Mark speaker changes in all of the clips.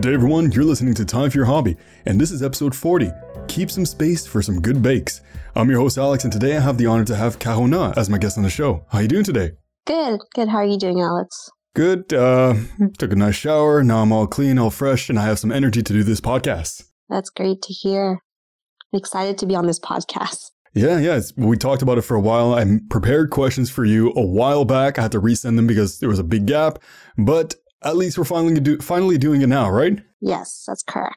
Speaker 1: Good day, everyone. You're listening to Time for Your Hobby, and this is episode 40. Keep some space for some good bakes. I'm your host, Alex, and today I have the honor to have Carona as my guest on the show. How you doing today?
Speaker 2: Good, good. How are you doing, Alex?
Speaker 1: Good. Uh, took a nice shower. Now I'm all clean, all fresh, and I have some energy to do this podcast.
Speaker 2: That's great to hear. I'm excited to be on this podcast.
Speaker 1: Yeah, yeah. It's, we talked about it for a while. I prepared questions for you a while back. I had to resend them because there was a big gap, but at least we're finally do, finally doing it now, right?
Speaker 2: Yes, that's correct.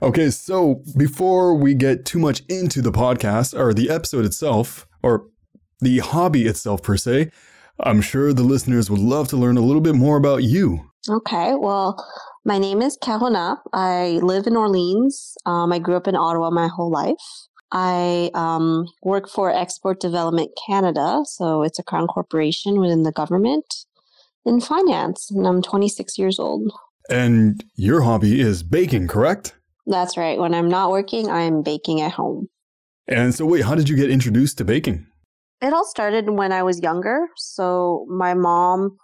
Speaker 1: Okay, so before we get too much into the podcast or the episode itself, or the hobby itself per se, I'm sure the listeners would love to learn a little bit more about you.
Speaker 2: Okay, well, my name is Carona. I live in Orleans. Um, I grew up in Ottawa my whole life. I um, work for Export Development Canada, so it's a crown corporation within the government in finance, and I'm 26 years old.
Speaker 1: And your hobby is baking, correct?
Speaker 2: That's right. When I'm not working, I'm baking at home.
Speaker 1: And so, wait, how did you get introduced to baking?
Speaker 2: It all started when I was younger. So, my mom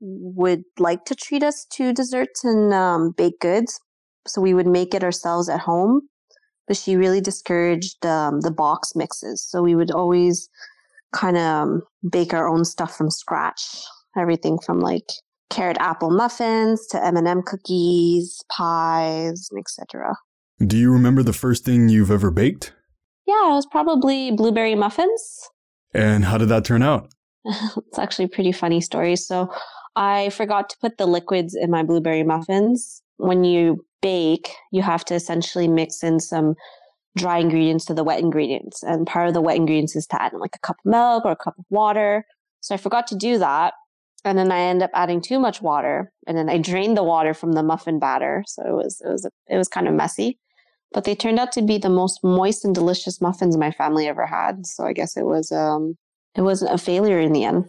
Speaker 2: would like to treat us to desserts and um, baked goods. So, we would make it ourselves at home. But she really discouraged um, the box mixes. So, we would always kind of um, bake our own stuff from scratch everything from like carrot apple muffins to M&M cookies, pies, etc.
Speaker 1: Do you remember the first thing you've ever baked?
Speaker 2: Yeah, it was probably blueberry muffins.
Speaker 1: And how did that turn out?
Speaker 2: it's actually a pretty funny story. So, I forgot to put the liquids in my blueberry muffins. When you bake, you have to essentially mix in some dry ingredients to the wet ingredients. And part of the wet ingredients is to add in like a cup of milk or a cup of water. So I forgot to do that and then I end up adding too much water, and then I drained the water from the muffin batter, so it was it was it was kind of messy. But they turned out to be the most moist and delicious muffins my family ever had. So I guess it was um it wasn't a failure in the end.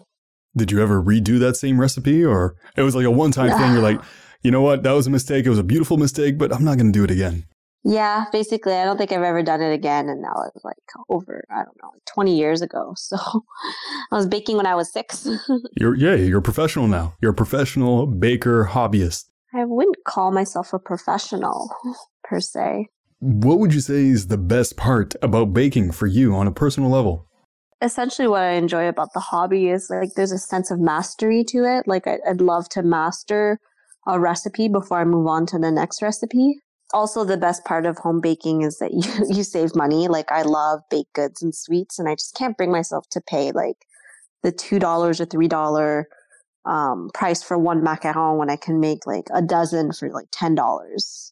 Speaker 1: Did you ever redo that same recipe, or it was like a one time thing? You're like, you know what, that was a mistake. It was a beautiful mistake, but I'm not going to do it again.
Speaker 2: Yeah, basically, I don't think I've ever done it again. And now it's like over, I don't know, 20 years ago. So I was baking when I was six.
Speaker 1: you're, yeah, you're a professional now. You're a professional baker hobbyist.
Speaker 2: I wouldn't call myself a professional per se.
Speaker 1: What would you say is the best part about baking for you on a personal level?
Speaker 2: Essentially, what I enjoy about the hobby is like there's a sense of mastery to it. Like, I'd love to master a recipe before I move on to the next recipe also the best part of home baking is that you, you save money. Like I love baked goods and sweets and I just can't bring myself to pay like the $2 or $3 um, price for one macaron when I can make like a dozen for like $10.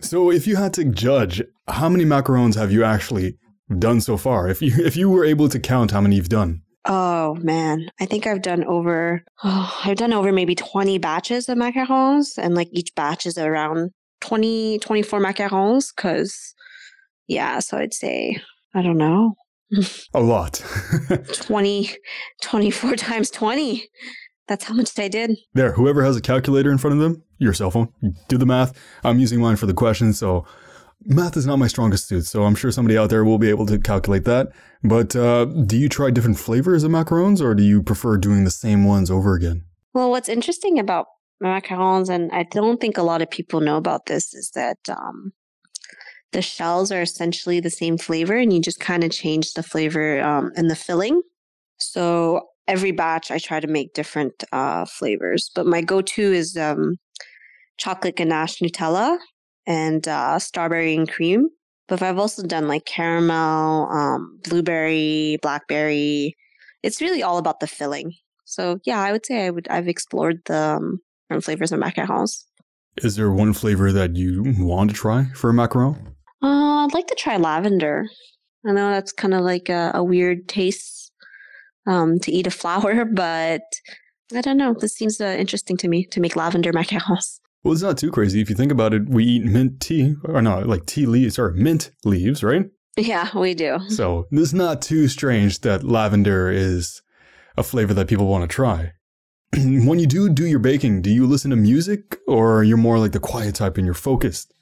Speaker 1: So if you had to judge, how many macarons have you actually done so far? If you if you were able to count how many you've done.
Speaker 2: Oh man, I think I've done over oh, I've done over maybe 20 batches of macarons and like each batch is around 20, 24 macarons because, yeah, so I'd say, I don't know.
Speaker 1: A lot.
Speaker 2: 20, 24 times 20. That's how much I did.
Speaker 1: There, whoever has a calculator in front of them, your cell phone, do the math. I'm using mine for the question, so math is not my strongest suit, so I'm sure somebody out there will be able to calculate that. But uh, do you try different flavors of macarons, or do you prefer doing the same ones over again?
Speaker 2: Well, what's interesting about macarons, and I don't think a lot of people know about this, is that um, the shells are essentially the same flavor, and you just kind of change the flavor um, and the filling. So every batch, I try to make different uh, flavors, but my go-to is um, chocolate ganache Nutella and uh, strawberry and cream. But I've also done like caramel, um, blueberry, blackberry. It's really all about the filling. So yeah, I would say I would I've explored the um, different flavors of macarons.
Speaker 1: Is there one flavor that you want to try for a macaron?
Speaker 2: Uh, I'd like to try lavender. I know that's kind of like a, a weird taste um, to eat a flower, but I don't know. This seems uh, interesting to me to make lavender macarons.
Speaker 1: Well, it's not too crazy. If you think about it, we eat mint tea, or no, like tea leaves, or mint leaves, right?
Speaker 2: Yeah, we do.
Speaker 1: So it's not too strange that lavender is a flavor that people want to try. when you do do your baking, do you listen to music or you're more like the quiet type and you're focused?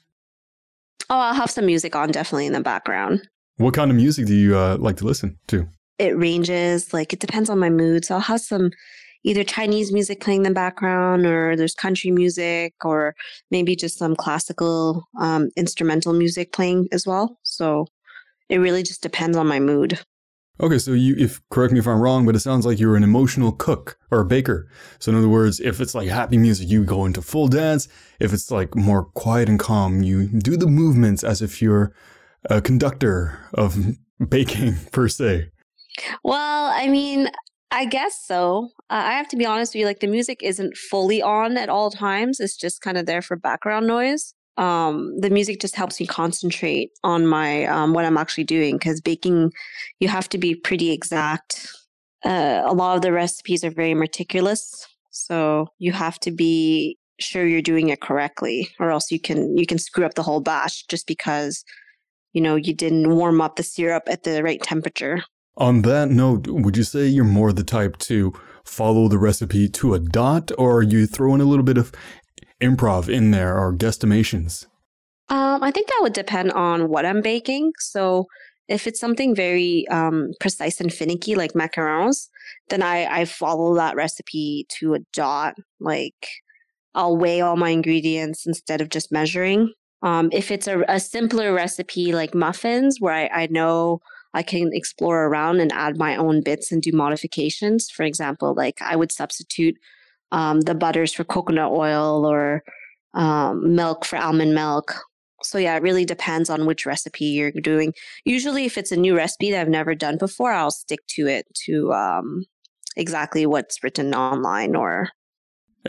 Speaker 2: Oh, I'll have some music on definitely in the background.
Speaker 1: What kind of music do you uh, like to listen to?
Speaker 2: It ranges, like it depends on my mood. So I'll have some either Chinese music playing in the background, or there's country music, or maybe just some classical um, instrumental music playing as well. So it really just depends on my mood.
Speaker 1: Okay, so you if correct me if I'm wrong, but it sounds like you're an emotional cook or a baker. So in other words, if it's like happy music, you go into full dance. If it's like more quiet and calm, you do the movements as if you're a conductor of baking per se.
Speaker 2: Well, I mean, I guess so. Uh, I have to be honest with you, like the music isn't fully on at all times. It's just kind of there for background noise um, the music just helps me concentrate on my um, what I'm actually doing because baking, you have to be pretty exact. Uh, a lot of the recipes are very meticulous, so you have to be sure you're doing it correctly, or else you can you can screw up the whole batch just because you know you didn't warm up the syrup at the right temperature.
Speaker 1: On that note, would you say you're more the type to follow the recipe to a dot, or are you throw in a little bit of improv in there or guesstimations?
Speaker 2: Um, I think that would depend on what I'm baking. So if it's something very um, precise and finicky like macarons, then I, I follow that recipe to a dot. Like I'll weigh all my ingredients instead of just measuring. Um, if it's a, a, simpler recipe like muffins, where I, I know I can explore around and add my own bits and do modifications. For example, like I would substitute um, the butters for coconut oil or um, milk for almond milk. So yeah, it really depends on which recipe you're doing. Usually, if it's a new recipe that I've never done before, I'll stick to it to um, exactly what's written online or.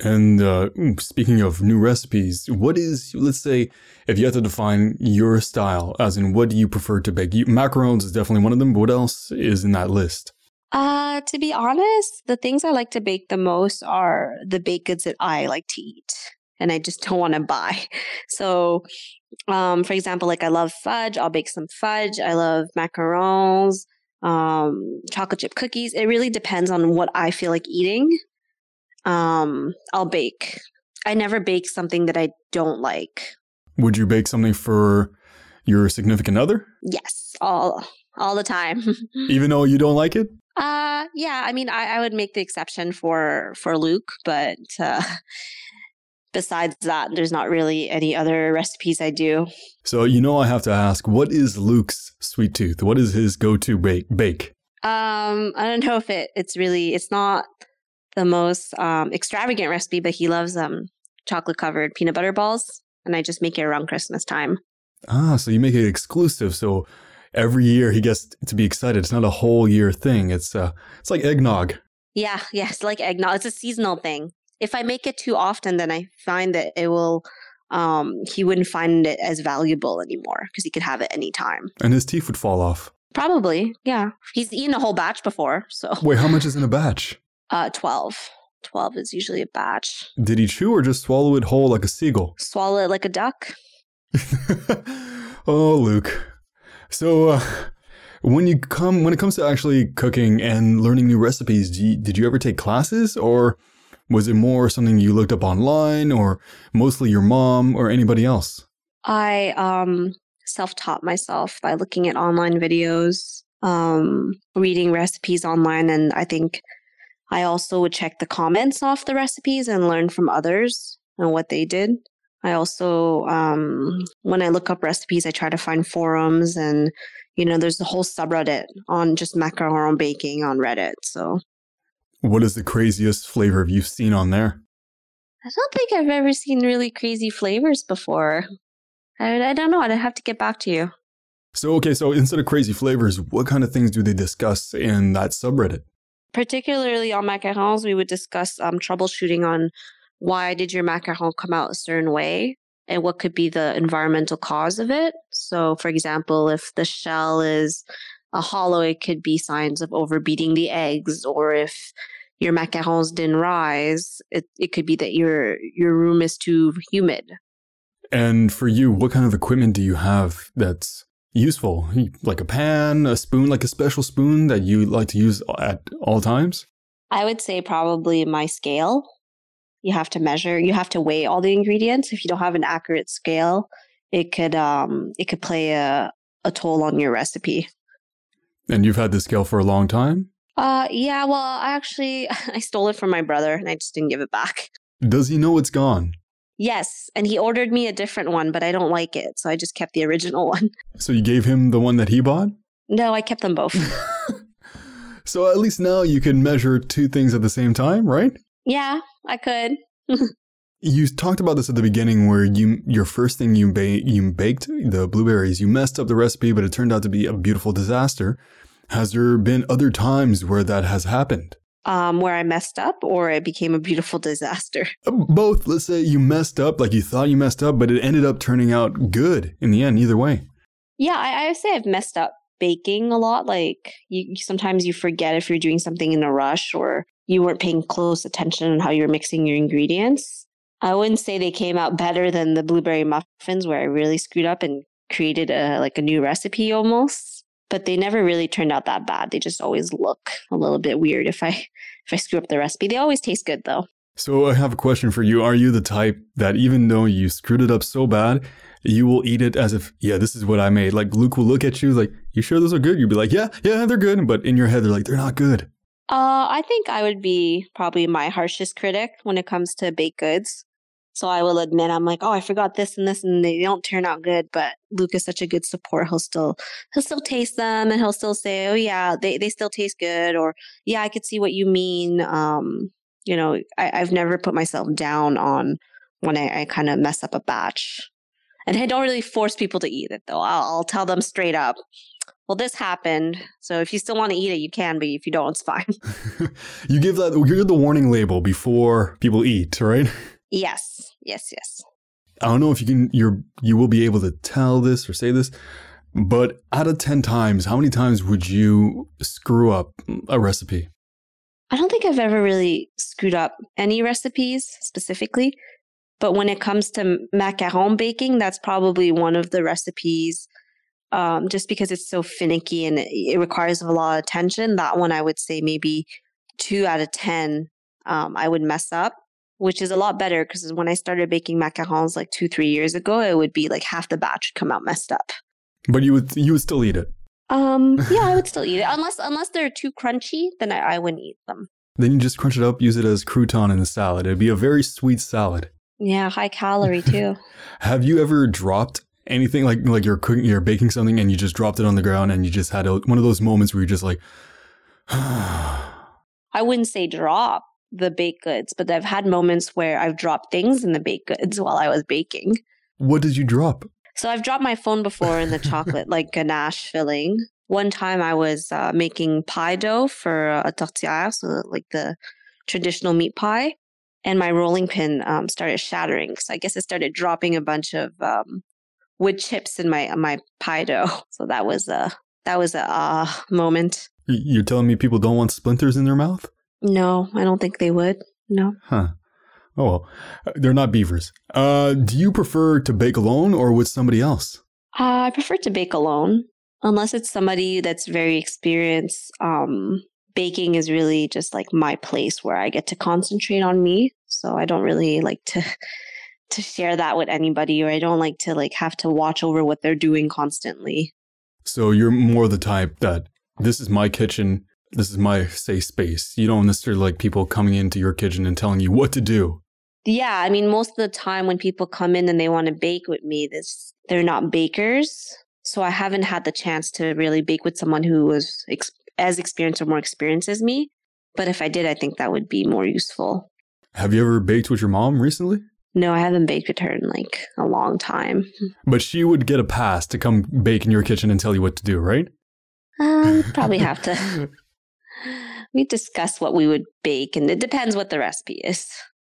Speaker 1: And uh, speaking of new recipes, what is let's say if you had to define your style, as in what do you prefer to bake? You, macarons is definitely one of them. But what else is in that list?
Speaker 2: Uh, to be honest, the things I like to bake the most are the baked goods that I like to eat and I just don't want to buy. So, um, for example, like I love fudge, I'll bake some fudge. I love macarons, um, chocolate chip cookies. It really depends on what I feel like eating. Um, I'll bake. I never bake something that I don't like.
Speaker 1: Would you bake something for your significant other?
Speaker 2: Yes, all all the time.
Speaker 1: Even though you don't like it?
Speaker 2: Uh, yeah. I mean, I, I would make the exception for for Luke, but uh, besides that, there's not really any other recipes I do.
Speaker 1: So you know, I have to ask, what is Luke's sweet tooth? What is his go-to bake? Bake.
Speaker 2: Um, I don't know if it it's really it's not the most um, extravagant recipe, but he loves um chocolate covered peanut butter balls, and I just make it around Christmas time.
Speaker 1: Ah, so you make it exclusive. So every year he gets to be excited. It's not a whole year thing. It's uh, it's like eggnog.
Speaker 2: Yeah, yes, like eggnog. It's a seasonal thing. If I make it too often, then I find that it will. Um, he wouldn't find it as valuable anymore because he could have it anytime.
Speaker 1: And his teeth would fall off.
Speaker 2: Probably, yeah. He's eaten a whole batch before, so.
Speaker 1: Wait, how much is in a batch?
Speaker 2: Uh, twelve. 12 is usually a batch.
Speaker 1: Did he chew or just swallow it whole like a seagull?
Speaker 2: Swallow it like a duck.
Speaker 1: oh, Luke. So, uh, when you come when it comes to actually cooking and learning new recipes, you, did you ever take classes or was it more something you looked up online or mostly your mom or anybody else?
Speaker 2: I um, self-taught myself by looking at online videos, um, reading recipes online and I think I also would check the comments off the recipes and learn from others and what they did. I also, um, when I look up recipes, I try to find forums and, you know, there's a whole subreddit on just macaron baking on Reddit. So,
Speaker 1: what is the craziest flavor you've seen on there?
Speaker 2: I don't think I've ever seen really crazy flavors before. I, I don't know. I'd have to get back to you.
Speaker 1: So, okay, so instead of crazy flavors, what kind of things do they discuss in that subreddit?
Speaker 2: Particularly on macarons, we would discuss um, troubleshooting on why did your macaron come out a certain way and what could be the environmental cause of it. So, for example, if the shell is a hollow, it could be signs of overbeating the eggs, or if your macarons didn't rise, it, it could be that your your room is too humid.
Speaker 1: And for you, what kind of equipment do you have that's useful? Like a pan, a spoon, like a special spoon that you like to use at all times?
Speaker 2: I would say probably my scale you have to measure you have to weigh all the ingredients if you don't have an accurate scale it could um it could play a, a toll on your recipe
Speaker 1: and you've had the scale for a long time
Speaker 2: Uh, yeah. Well, I actually I stole it from my brother, and I just didn't give it back.
Speaker 1: Does he know it's gone?
Speaker 2: Yes, and he ordered me a different one, but I don't like it, so I just kept the original one.
Speaker 1: So you gave him the one that he bought?
Speaker 2: No, I kept them both.
Speaker 1: so at least now you can measure two things at the same time, right?
Speaker 2: Yeah, I could.
Speaker 1: you talked about this at the beginning where you your first thing you ba- you baked the blueberries, you messed up the recipe but it turned out to be a beautiful disaster. Has there been other times where that has happened?
Speaker 2: um, where I messed up or it became a beautiful disaster?
Speaker 1: Uh, both. Let's say you messed up, like you thought you messed up, but it ended up turning out good in the end, either way.
Speaker 2: Yeah, I, I say I've messed up baking a lot. Like you, sometimes you forget if you're doing something in a rush or you weren't paying close attention on how you were mixing your ingredients. I wouldn't say they came out better than the blueberry muffins where I really screwed up and created a like a new recipe almost but they never really turned out that bad. They just always look a little bit weird if I if I screw up the recipe. They always taste good though.
Speaker 1: So I have a question for you. Are you the type that even though you screwed it up so bad, you will eat it as if, yeah, this is what I made? Like Luke will look at you like, you sure those are good? You'd be like, yeah, yeah, they're good. But in your head, they're like, they're not good.
Speaker 2: Uh, I think I would be probably my harshest critic when it comes to baked goods. So I will admit I'm like, oh, I forgot this and this, and they don't turn out good. But Luke is such a good support; he'll still he'll still taste them, and he'll still say, oh yeah, they they still taste good, or yeah, I could see what you mean. Um, you know, I, I've never put myself down on when I, I kind of mess up a batch, and I don't really force people to eat it though. I'll, I'll tell them straight up. Well, this happened. So if you still want to eat it, you can, but if you don't, it's fine.
Speaker 1: you give that, you're the warning label before people eat, right?
Speaker 2: Yes, yes, yes.
Speaker 1: I don't know if you can you're you will be able to tell this or say this, but out of 10 times, how many times would you screw up a recipe?
Speaker 2: I don't think I've ever really screwed up any recipes specifically, but when it comes to macaron baking, that's probably one of the recipes um, just because it's so finicky and it requires a lot of attention. That one I would say maybe two out of 10 um, I would mess up which is a lot better because when I started baking macarons like two, three years ago, it would be like half the batch would come out messed up.
Speaker 1: But you would you would still eat it.
Speaker 2: Um, yeah, I would still eat it unless unless they're too crunchy, then I, I wouldn't eat them.
Speaker 1: Then you just crunch it up, use it as crouton in the salad. It'd be a very sweet salad.
Speaker 2: Yeah, high calorie too.
Speaker 1: Have you ever dropped anything like like you're cooking, you're baking something, and you just dropped it on the ground, and you just had a, one of those moments where you're just like.
Speaker 2: I wouldn't say drop, the baked goods, but I've had moments where I've dropped things in the baked goods while I was baking.
Speaker 1: What did you drop?
Speaker 2: So I've dropped my phone before in the chocolate, like ganache filling. One time I was uh, making pie dough for a tourtière, so like the traditional meat pie, and my rolling pin um, started shattering. So I guess it started dropping a bunch of um, wood chips in my my pie dough. So that was a that was a uh, moment.
Speaker 1: You're telling me people don't want splinters in their mouth?
Speaker 2: No, I don't think they would. No.
Speaker 1: Huh. Oh well, uh, they're not beavers. Uh, do you prefer to bake alone or with somebody else?
Speaker 2: Uh, I prefer to bake alone, unless it's somebody that's very experienced. Um, baking is really just like my place where I get to concentrate on me. So I don't really like to to share that with anybody, or I don't like to like have to watch over what they're doing constantly.
Speaker 1: So you're more the type that this is my kitchen this is my safe space. You don't necessarily like people coming into your kitchen and telling you what to do.
Speaker 2: Yeah, I mean, most of the time when people come in and they want to bake with me, this they're not bakers, so I haven't had the chance to really bake with someone who was ex- as experienced or more experienced as me. But if I did, I think that would be more useful.
Speaker 1: Have you ever baked with your mom recently?
Speaker 2: No, I haven't baked with her in like a long time.
Speaker 1: But she would get a pass to come bake in your kitchen and tell you what to do, right?
Speaker 2: Um, probably have to. we discuss what we would bake, and it depends what the recipe is.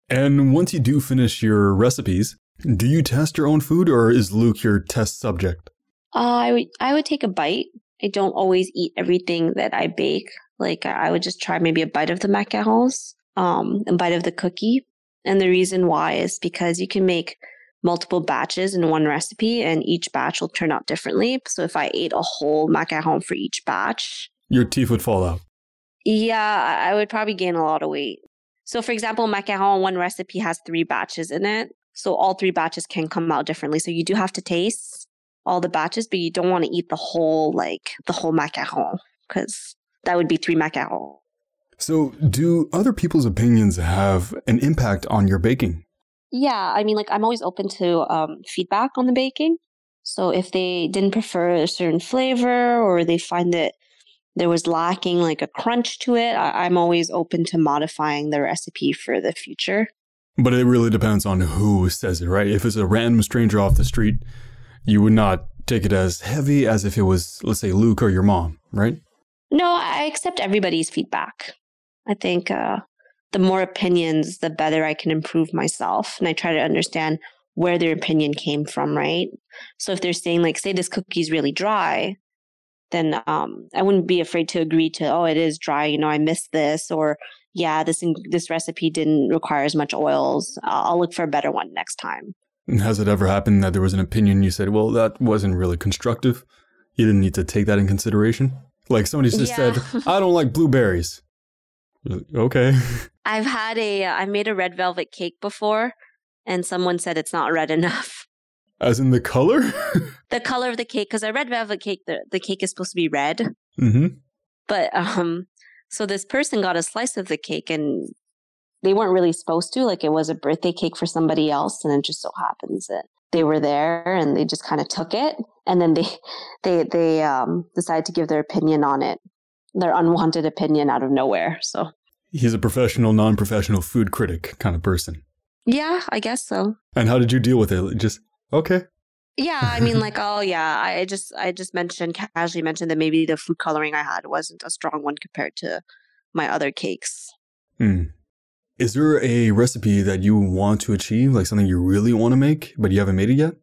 Speaker 1: And once you do finish your recipes, do you test your own food, or is Luke your test subject?
Speaker 2: Uh, I would I would take a bite. I don't always eat everything that I bake. Like I would just try maybe a bite of the macarons, um, a bite of the cookie. And the reason why is because you can make multiple batches in one recipe, and each batch will turn out differently. So if I ate a whole macaron for each batch,
Speaker 1: your teeth would fall out.
Speaker 2: Yeah, I would probably gain a lot of weight. So, for example, macaron, one recipe has three batches in it. So, all three batches can come out differently. So, you do have to taste all the batches, but you don't want to eat the whole, like, the whole macaron because that would be three macarons.
Speaker 1: So, do other people's opinions have an impact on your baking?
Speaker 2: Yeah, I mean, like I'm always open to um, feedback on the baking. So if they didn't prefer a certain flavor or they find that there was lacking like a crunch to it, I- I'm always open to modifying the recipe for the future.
Speaker 1: But it really depends on who says it, right? If it's a random stranger off the street, you would not take it as heavy as if it was, let's say, Luke or your mom, right?
Speaker 2: No, I accept everybody's feedback. I think uh, the more opinions, the better I can improve myself. And I try to understand where their opinion came from, right? So if they're saying, like, say this cookie's really dry, then um, I wouldn't be afraid to agree to, oh, it is dry. You know, I missed this, or yeah, this this recipe didn't require as much oils. I'll, I'll look for a better one next time.
Speaker 1: Has it ever happened that there was an opinion you said, well, that wasn't really constructive? You didn't need to take that in consideration? Like somebody just
Speaker 2: Yeah.
Speaker 1: said, I don't like blueberries. Okay.
Speaker 2: I've had a, I made a red velvet cake before, and someone said it's not red enough.
Speaker 1: As in the color?
Speaker 2: The color of the cake, because a red velvet cake, the, the cake is supposed to be red.
Speaker 1: mm-hmm.
Speaker 2: But um, so this person got a slice of the cake, and they weren't really supposed to. Like it was a birthday cake for somebody else, and it just so happens that they were there, and they just kind of took it, and then they they they um decided to give their opinion on it, their unwanted opinion out of nowhere. So
Speaker 1: He's a professional, non professional food critic kind of person.
Speaker 2: yeah, I guess so.
Speaker 1: And how did you deal with it? Just, okay.
Speaker 2: Yeah, I mean, like, oh yeah, I just I just mentioned casually mentioned that maybe the food coloring I had wasn't a strong one compared to my other cakes.
Speaker 1: Hmm. Is there a recipe that you want to achieve, like something you really want to make, but you haven't made it yet?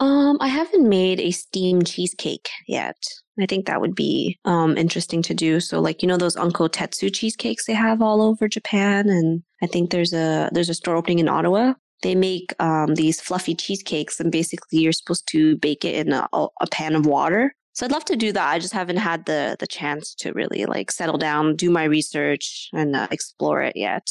Speaker 2: Um, I haven't made a steamed cheesecake yet. I think that would be um interesting to do. So, like, you know those Uncle Tetsu cheesecakes they have all over Japan, and I think there's a there's a store opening in Ottawa. They make um these fluffy cheesecakes, and basically you're supposed to bake it in a, a pan of water. So I'd love to do that. I just haven't had the the chance to really like settle down, do my research, and uh, explore it yet.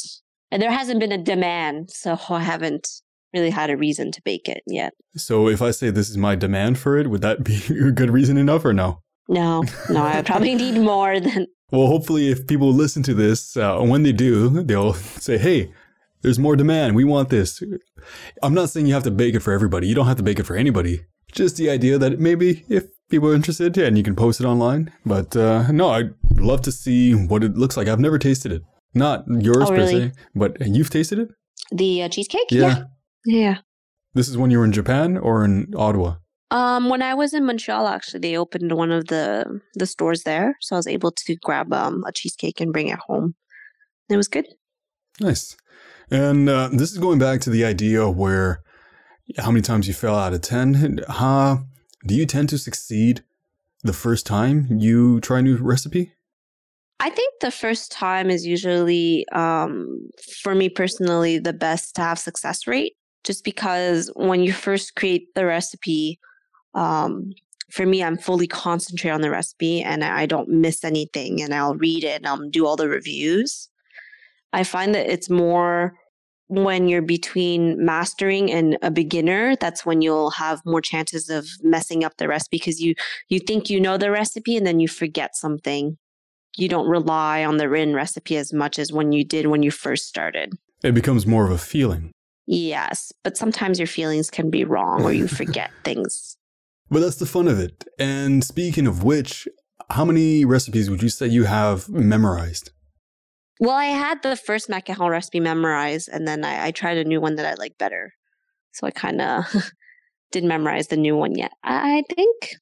Speaker 2: And there hasn't been a demand, so I haven't really had a reason to bake it yet.
Speaker 1: So if I say this is my demand for it, would that be a good reason enough or no?
Speaker 2: No, no, I probably need more than.
Speaker 1: Well, hopefully, if people listen to this, uh, when they do, they'll say, hey, there's more demand. We want this. I'm not saying you have to bake it for everybody. You don't have to bake it for anybody. Just the idea that maybe if people are interested, yeah, and you can post it online. But uh, no, I'd love to see what it looks like. I've never tasted it. Not yours
Speaker 2: Oh,
Speaker 1: per
Speaker 2: really?
Speaker 1: se, but you've tasted it?
Speaker 2: The uh, cheesecake?
Speaker 1: Yeah.
Speaker 2: yeah.
Speaker 1: This is when you were in Japan or in Ottawa?
Speaker 2: Um, when I was in Montreal, actually, they opened one of the the stores there, so I was able to grab um a cheesecake and bring it home. It was good.
Speaker 1: Nice. And uh, this is going back to the idea where how many times you fail out of 10. Uh, do you tend to succeed the first time you try a new recipe?
Speaker 2: I think the first time is usually, um, for me personally, the best to have success rate. Just because when you first create the recipe, um, for me, I'm fully concentrated on the recipe and I don't miss anything, and I'll read it and I'll do all the reviews. I find that it's more when you're between mastering and a beginner that's when you'll have more chances of messing up the recipe because you you think you know the recipe and then you forget something you don't rely on the written recipe as much as when you did when you first started.
Speaker 1: It becomes more of a feeling.
Speaker 2: Yes, but sometimes your feelings can be wrong or you forget things.
Speaker 1: But that's the fun of it. And speaking of which, how many recipes would you say you have memorized?
Speaker 2: Well, I had the first macaron recipe memorized, and then I, I tried a new one that I like better. So I kind of didn't memorize the new one yet. I, I think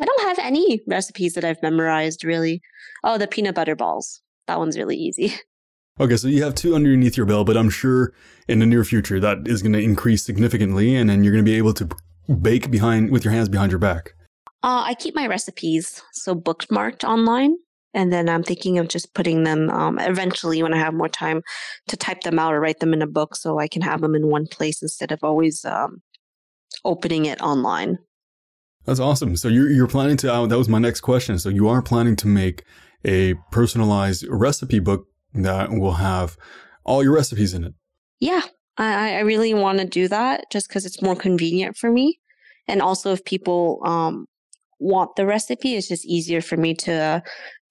Speaker 2: I don't have any recipes that I've memorized really. Oh, the peanut butter balls. That one's really easy.
Speaker 1: Okay, so you have two underneath your belt, but I'm sure in the near future that is going to increase significantly, and then you're going to be able to bake behind with your hands behind your back.
Speaker 2: Uh, I keep my recipes so bookmarked online, and then I'm thinking of just putting them um, eventually when I have more time to type them out or write them in a book, so I can have them in one place instead of always um, opening it online.
Speaker 1: That's awesome. So you're you're planning to. Uh, that was my next question. So you are planning to make a personalized recipe book that will have all your recipes in it.
Speaker 2: Yeah, I, I really want to do that just because it's more convenient for me, and also if people um, want the recipe, it's just easier for me to uh,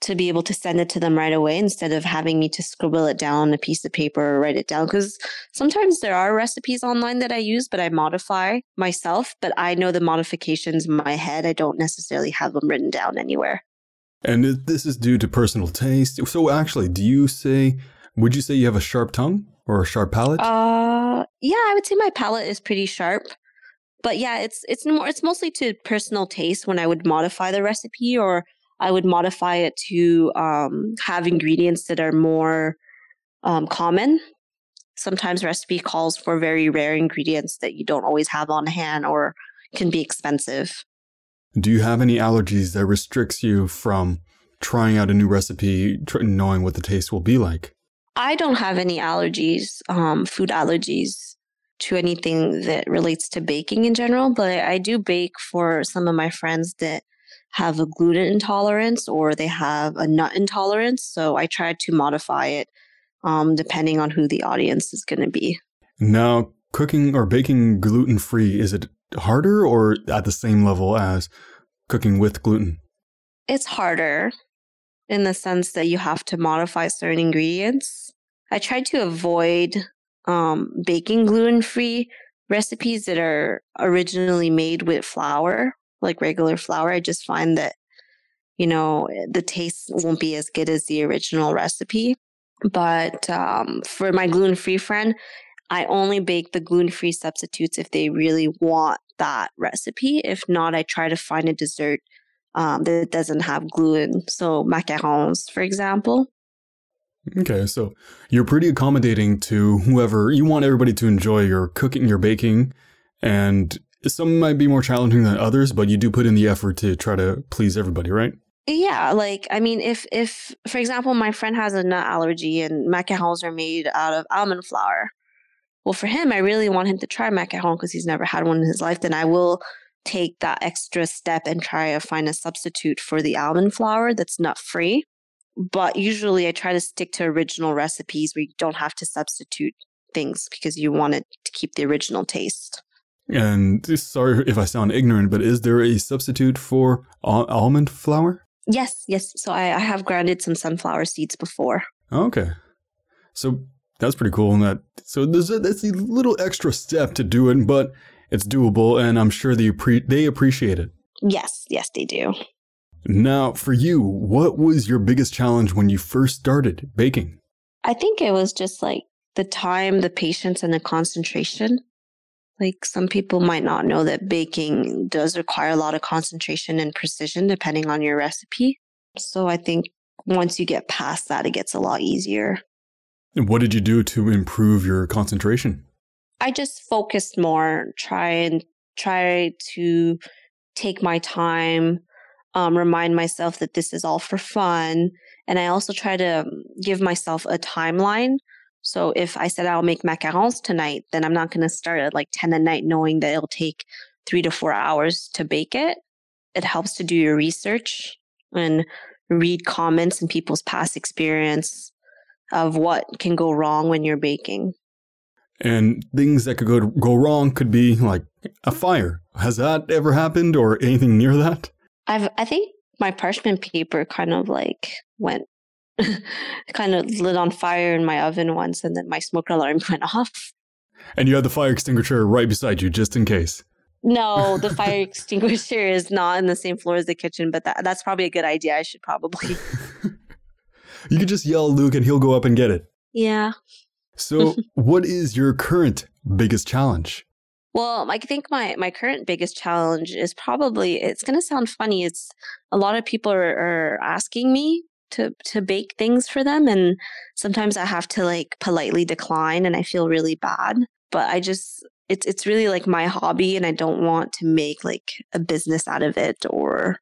Speaker 2: to be able to send it to them right away instead of having me to scribble it down on a piece of paper or write it down. Because sometimes there are recipes online that I use, but I modify myself. But I know the modifications in my head. I don't necessarily have them written down anywhere.
Speaker 1: And this is due to personal taste. So, actually, do you say, would you say you have a sharp tongue or a sharp palate?
Speaker 2: Uh, yeah, I would say my palate is pretty sharp. But yeah, it's it's more it's mostly to personal taste when I would modify the recipe or I would modify it to um, have ingredients that are more um, common. Sometimes recipe calls for very rare ingredients that you don't always have on hand or can be expensive.
Speaker 1: Do you have any allergies that restricts you from trying out a new recipe, knowing what the taste will be like?
Speaker 2: I don't have any allergies, um, food allergies to anything that relates to baking in general, but I do bake for some of my friends that have a gluten intolerance or they have a nut intolerance. So I try to modify it um, depending on who the audience is going to be.
Speaker 1: Now, cooking or baking gluten free, is it harder or at the same level as cooking with gluten?
Speaker 2: It's harder in the sense that you have to modify certain ingredients. I try to avoid um, baking gluten free recipes that are originally made with flour like regular flour. I just find that, you know, the taste won't be as good as the original recipe. But um, for my gluten free friend, I only bake the gluten free substitutes if they really want that recipe. If not, I try to find a dessert um, that doesn't have gluten. So, macarons, for example.
Speaker 1: Okay, so you're pretty accommodating to whoever you want everybody to enjoy your cooking, your baking, and some might be more challenging than others, but you do put in the effort to try to please everybody, right?
Speaker 2: Yeah, like I mean, if if for example, my friend has a nut allergy and macarons are made out of almond flour. Well, for him, I really want him to try macaron because he's never had one in his life. Then I will take that extra step and try to find a substitute for the almond flour that's nut free. But usually, I try to stick to original recipes where you don't have to substitute things because you want it to keep the original taste.
Speaker 1: And sorry if I sound ignorant, but is there a substitute for al- almond flour?
Speaker 2: Yes, yes. So I, I have grounded some sunflower seeds before.
Speaker 1: Okay, so that's pretty cool. And that so there's a, that's a little extra step to do it, but it's doable, and I'm sure they appre- they appreciate it.
Speaker 2: Yes, yes, they do.
Speaker 1: Now, for you, what was your biggest challenge when you first started baking?
Speaker 2: I think it was just like the time, the patience, and the concentration. Like some people might not know that baking does require a lot of concentration and precision depending on your recipe. So I think once you get past that, it gets a lot easier.
Speaker 1: What did you do to improve your concentration?
Speaker 2: I just focused more, try and try to take my time, um, remind myself that this is all for fun. And I also try to give myself a timeline so if I said I'll make macarons tonight, then I'm not going to start at like 10 at night knowing that it'll take three to four hours to bake it. It helps to do your research and read comments and people's past experience of what can go wrong when you're baking.
Speaker 1: And things that could go go wrong could be like a fire. Has that ever happened or anything near that?
Speaker 2: I've I think my parchment paper kind of like went kind of lit on fire in my oven once, and then my smoke alarm went off.
Speaker 1: And you had the fire extinguisher right beside you, just in case.
Speaker 2: No, the fire extinguisher is not in the same floor as the kitchen, but that, that's probably a good idea. I should probably.
Speaker 1: You could just yell Luke, and he'll go up and get it.
Speaker 2: Yeah.
Speaker 1: So, what is your current biggest challenge?
Speaker 2: Well, I think my my current biggest challenge is probably it's going to sound funny. It's a lot of people are, are asking me to to bake things for them and sometimes I have to like politely decline and I feel really bad but I just it's it's really like my hobby and I don't want to make like a business out of it or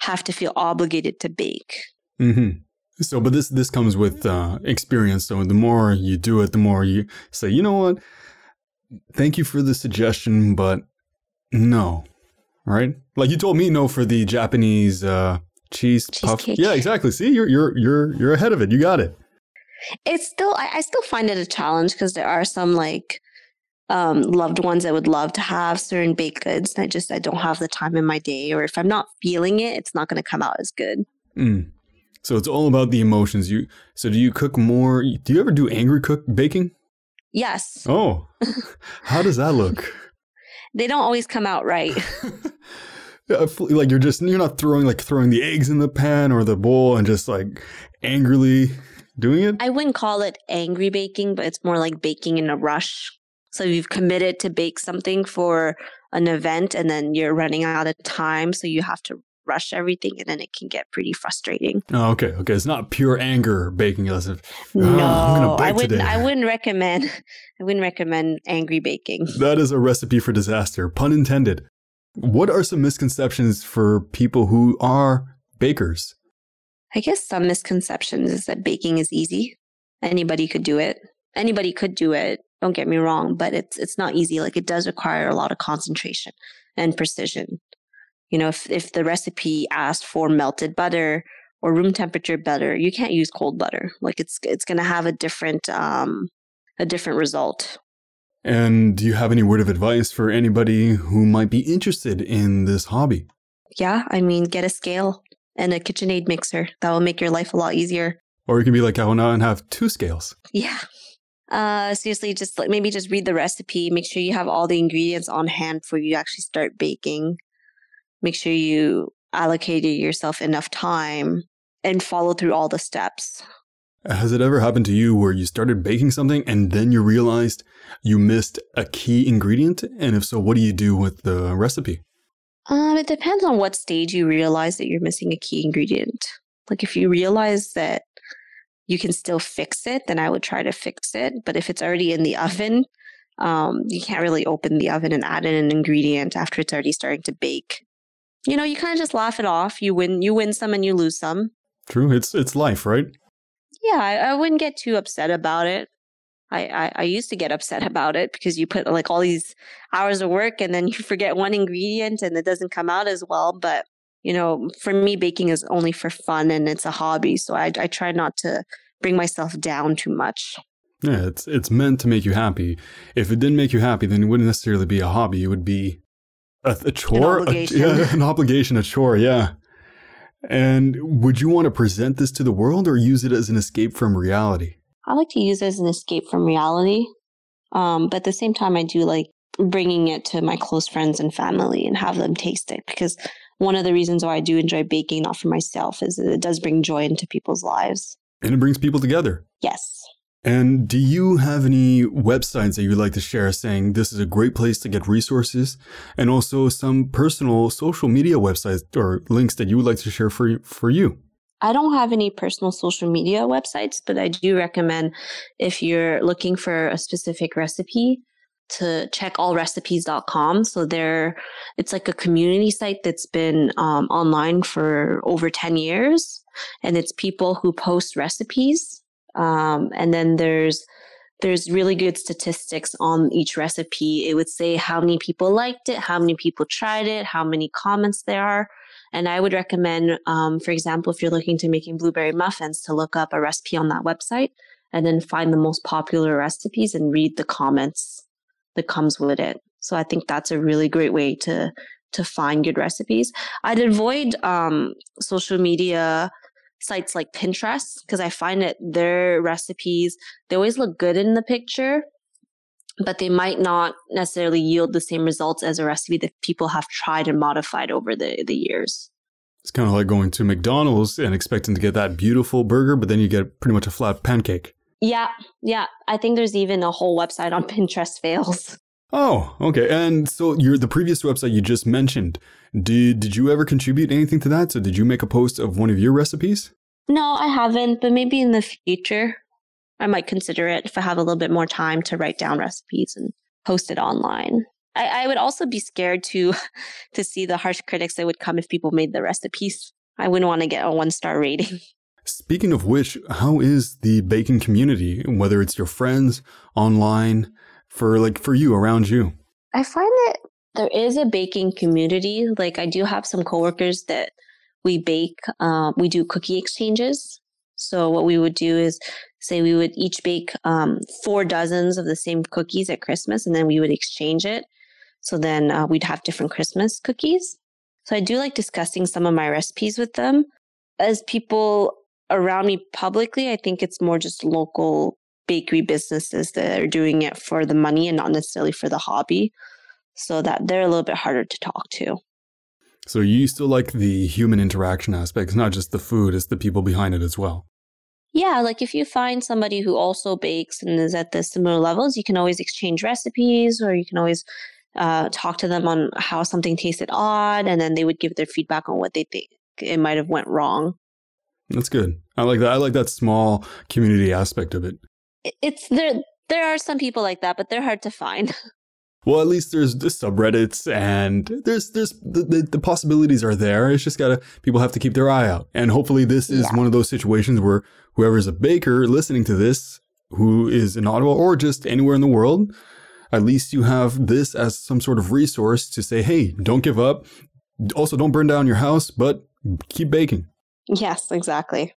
Speaker 2: have to feel obligated to bake.
Speaker 1: hmm So, but this this comes with uh, experience. So, the more you do it, the more you say, you know what? Thank you for the suggestion, but no, right? Like you told me no for the Japanese uh, cheese puff. Yeah, exactly. See, you're you're you're you're ahead of it. You got it.
Speaker 2: It's still I, I still find it a challenge because there are some like um, loved ones that would love to have certain baked goods. and I just I don't have the time in my day, or if I'm not feeling it, it's not going to come out as good.
Speaker 1: Mm. So it's all about the emotions. You so do you cook more? Do you ever do angry cook baking?
Speaker 2: Yes.
Speaker 1: Oh, how does that look?
Speaker 2: they don't always come out right.
Speaker 1: like you're just you're not throwing like throwing the eggs in the pan or the bowl and just like angrily doing it.
Speaker 2: I wouldn't call it angry baking, but it's more like baking in a rush. So you've committed to bake something for an event and then you're running out of time, so you have to rush everything and then it can get pretty frustrating.
Speaker 1: Oh, okay. Okay. It's not pure anger baking as if oh,
Speaker 2: No, I wouldn't today. I wouldn't recommend I wouldn't recommend angry baking.
Speaker 1: That is a recipe for disaster, pun intended. What are some misconceptions for people who are bakers?
Speaker 2: I guess some misconceptions is that baking is easy. Anybody could do it. Anybody could do it. Don't get me wrong, but it's it's not easy. Like it does require a lot of concentration and precision. You know, if if the recipe asked for melted butter or room temperature butter, you can't use cold butter. Like it's it's going to have a different um a different result.
Speaker 1: And do you have any word of advice for anybody who might be interested in this hobby?
Speaker 2: Yeah, I mean, get a scale and a KitchenAid mixer. That will make your life a lot easier.
Speaker 1: Or you can be like Carona and have two scales.
Speaker 2: Yeah. Uh, seriously, just like maybe just read the recipe. Make sure you have all the ingredients on hand before you actually start baking. Make sure you allocated yourself enough time and follow through all the steps.
Speaker 1: Has it ever happened to you where you started baking something and then you realized you missed a key ingredient? And if so, what do you do with the recipe?
Speaker 2: Um, it depends on what stage you realize that you're missing a key ingredient. Like if you realize that you can still fix it, then I would try to fix it. But if it's already in the oven, um, you can't really open the oven and add in an ingredient after it's already starting to bake. You know, you kind of just laugh it off. You win, you win some, and you lose some.
Speaker 1: True. It's it's life, right?
Speaker 2: yeah, I, I, wouldn't get too upset about it. I, I, I used to get upset about it because you put like all these hours of work and then you forget one ingredient and it doesn't come out as well. But you know, for me, baking is only for fun and it's a hobby, so I I try not to bring myself down too much.
Speaker 1: Yeah, it's it's meant to make you happy. If it didn't make you happy, then it wouldn't necessarily be a hobby. It would be a, a chore,
Speaker 2: an obligation.
Speaker 1: A, yeah, an obligation, a chore. Yeah. And would you want to present this to the world or use it as an escape from reality?
Speaker 2: I like to use it as an escape from reality. Um, but at the same time, I do like bringing it to my close friends and family and have them taste it because one of the reasons why I do enjoy baking, not for myself, is it does bring joy into people's lives.
Speaker 1: And it brings people together.
Speaker 2: Yes.
Speaker 1: And do you have any websites that you'd like to share saying this is a great place to get resources and also some personal social media websites or links that you would like to share for, for you?
Speaker 2: I don't have any personal social media websites, but I do recommend if you're looking for a specific recipe to check allrecipes.com. So there, it's like a community site that's been um, online for over 10 years. And it's people who post recipes um, and then there's there's really good statistics on each recipe. It would say how many people liked it, how many people tried it, how many comments there are. And I would recommend, um, for example, if you're looking to making blueberry muffins, to look up a recipe on that website and then find the most popular recipes and read the comments that comes with it. So I think that's a really great way to to find good recipes. I'd avoid um, social media sites like Pinterest because I find that their recipes, they always look good in the picture, but they might not necessarily yield the same results as a recipe that people have tried and modified over the, the years.
Speaker 1: It's kind of like going to McDonald's and expecting to get that beautiful burger, but then you get pretty much a flat pancake.
Speaker 2: Yeah, yeah. I think there's even a whole website on Pinterest fails.
Speaker 1: Oh, okay. And so your the previous website you just mentioned, did did you ever contribute anything to that? So did you make a post of one of your recipes?
Speaker 2: No, I haven't, but maybe in the future I might consider it if I have a little bit more time to write down recipes and post it online. I, I would also be scared to to see the harsh critics that would come if people made the recipes. I wouldn't want to get a one star rating.
Speaker 1: Speaking of which, how is the baking community, whether it's your friends, online, for like for you around you?
Speaker 2: I find that there is a baking community. Like I do have some coworkers that we bake, uh, we do cookie exchanges. So what we would do is say we would each bake um, four dozens of the same cookies at Christmas and then we would exchange it. So then uh, we'd have different Christmas cookies. So I do like discussing some of my recipes with them. As people around me publicly, I think it's more just local bakery businesses that are doing it for the money and not necessarily for the hobby. So that they're a little bit harder to talk to.
Speaker 1: So you still like the human interaction aspect. It's not just the food, it's the people behind it as well.
Speaker 2: Yeah, like if you find somebody who also bakes and is at the similar levels, you can always exchange recipes or you can always uh, talk to them on how something tasted odd and then they would give their feedback on what they think it might have went wrong.
Speaker 1: That's good. I like that. I like that small community aspect of it.
Speaker 2: It's there there are some people like that, but they're hard to find.
Speaker 1: Well, at least there's the subreddits and there's there's the, the, the, possibilities are there. It's just gotta people have to keep their eye out. And hopefully this is yeah. one of those situations where whoever's a baker listening to this, who is in Ottawa or just anywhere in the world, at least you have this as some sort of resource to say, hey, don't give up. Also, don't burn down your house, but keep baking.
Speaker 2: Yes, exactly.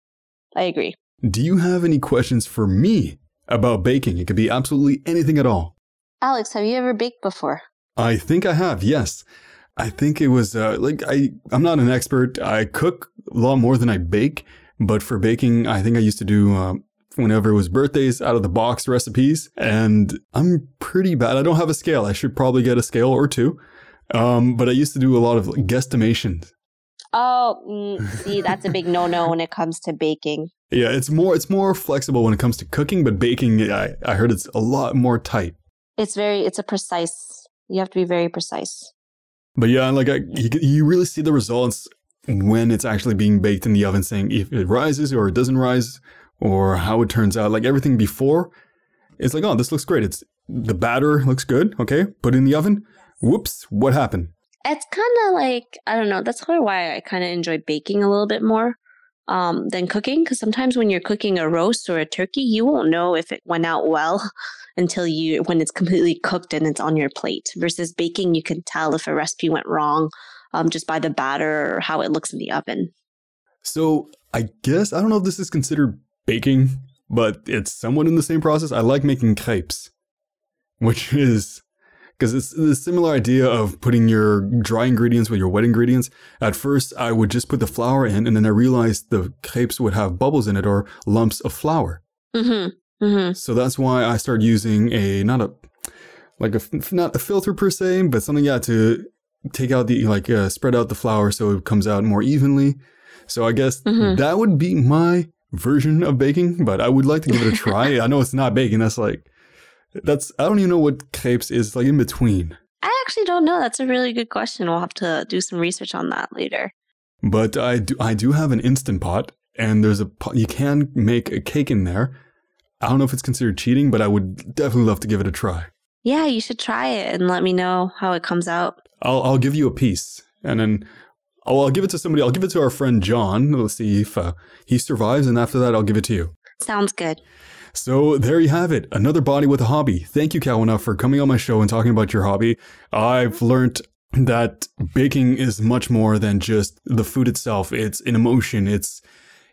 Speaker 2: I agree.
Speaker 1: Do you have any questions for me about baking? It could be absolutely anything at all.
Speaker 2: Alex, have you ever baked before?
Speaker 1: I think I have, yes. I think it was uh, like I I'm not an expert. I cook a lot more than I bake, but for baking, I think I used to do uh, whenever it was birthdays out of the box recipes, and I'm pretty bad. I don't have a scale. I should probably get a scale or two. Um, but I used to do a lot of like, guesstimations.
Speaker 2: Oh, mm, see, that's a big no-no when it comes to baking.
Speaker 1: Yeah, it's more it's more flexible when it comes to cooking, but baking, I, I heard it's a lot more tight.
Speaker 2: It's very it's a precise you have to be very precise.
Speaker 1: But yeah like I, you, you really see the results when it's actually being baked in the oven saying if it rises or it doesn't rise or how it turns out like everything before it's like oh this looks great. It's the batter looks good okay put in the oven whoops what happened
Speaker 2: it's kind of like i don't know that's of why i kind of enjoy baking a little bit more um, than cooking because sometimes when you're cooking a roast or a turkey you won't know if it went out well until you when it's completely cooked and it's on your plate versus baking you can tell if a recipe went wrong um, just by the batter or how it looks in the oven.
Speaker 1: So i guess i don't know if this is considered baking but it's somewhat in the same process. I like making crepes which is because it's the similar idea of putting your dry ingredients with your wet ingredients. At first, I would just put the flour in, and then I realized the crepes would have bubbles in it or lumps of flour.
Speaker 2: Mm-hmm. Mm-hmm.
Speaker 1: So that's why I started using a not a like a not a filter per se, but something yeah to take out the like uh, spread out the flour so it comes out more evenly. So I guess mm-hmm. that would be my version of baking, but I would like to give it a try. I know it's not baking. That's like that's I don't even know what crepes is like in between.
Speaker 2: I actually don't know. That's a really good question. We'll have to do some research on that later.
Speaker 1: But I do I do have an instant pot, and there's a pot, you can make a cake in there. I don't know if it's considered cheating, but I would definitely love to give it a try.
Speaker 2: Yeah, you should try it and let me know how it comes out.
Speaker 1: I'll I'll give you a piece, and then oh, I'll give it to somebody. I'll give it to our friend John. Let's see if uh, he survives, and after that, I'll give it to you.
Speaker 2: Sounds good.
Speaker 1: So there you have it, another body with a hobby. Thank you, Carona, for coming on my show and talking about your hobby. I've learned that baking is much more than just the food itself. It's an emotion. It's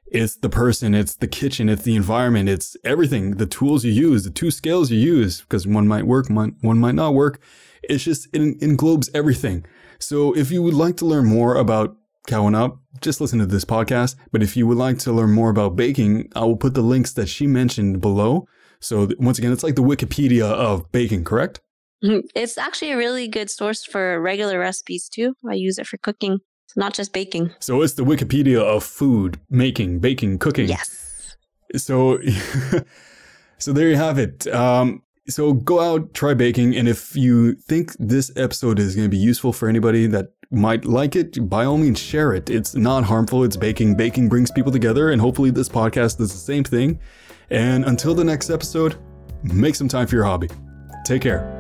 Speaker 1: it's the person, it's the kitchen, it's the environment, it's everything, the tools you use, the two scales you use, because one might work, one, one might not work. It's just, it englobes everything. So if you would like to learn more about Carona, just listen to this podcast. But if you would like to learn more about baking, I will put the links that she mentioned below. So once again, it's like the Wikipedia of baking, correct?
Speaker 2: It's actually a really good source for regular recipes too. I use it for cooking not just baking.
Speaker 1: So it's the Wikipedia of food making, baking, cooking.
Speaker 2: Yes.
Speaker 1: So, so there you have it. Um, so go out, try baking, and if you think this episode is going to be useful for anybody that might like it, by all means share it. It's not harmful. It's baking. Baking brings people together, and hopefully this podcast does the same thing. And until the next episode, make some time for your hobby. Take care.